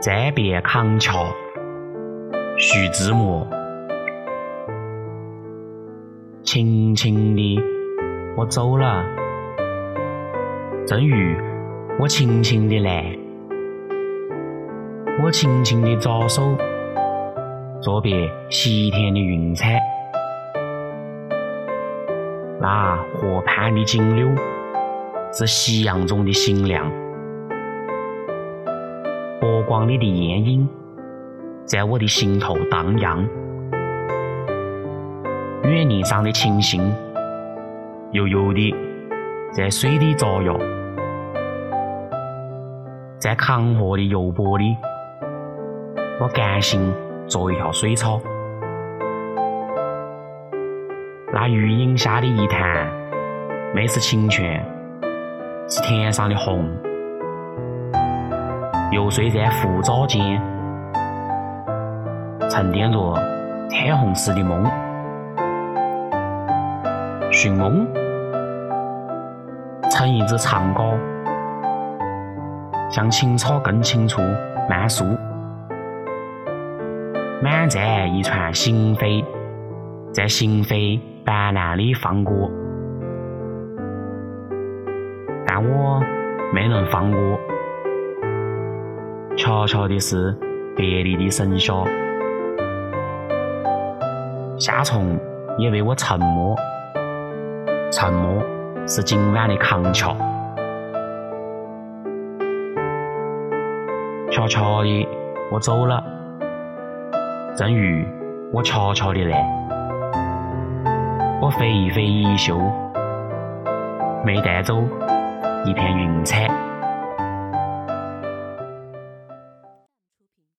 暂别康桥，徐志摩。轻轻地，我走了，正如我轻轻地来，我轻轻地招手，作别西天的云彩。那河畔的金柳，是夕阳中的星亮。波光里的艳影，在我的心头荡漾。远林上的琴星，悠悠的在水里照耀。在康河的油波里，我甘心做一条水草。那玉影下的一潭，没是清泉，是天上的虹。游睡在浮藻间，沉淀着彩虹似的梦。寻梦，乘一支长篙，向青草更青处漫溯。满载一船星飞，在星飞斑斓里放歌，但我没能放过。悄悄的是别离的笙箫，夏虫也为我沉默，沉默是今晚的康桥。悄悄的我走了，正如我悄悄的来，我挥一挥衣袖，没带走一片云彩。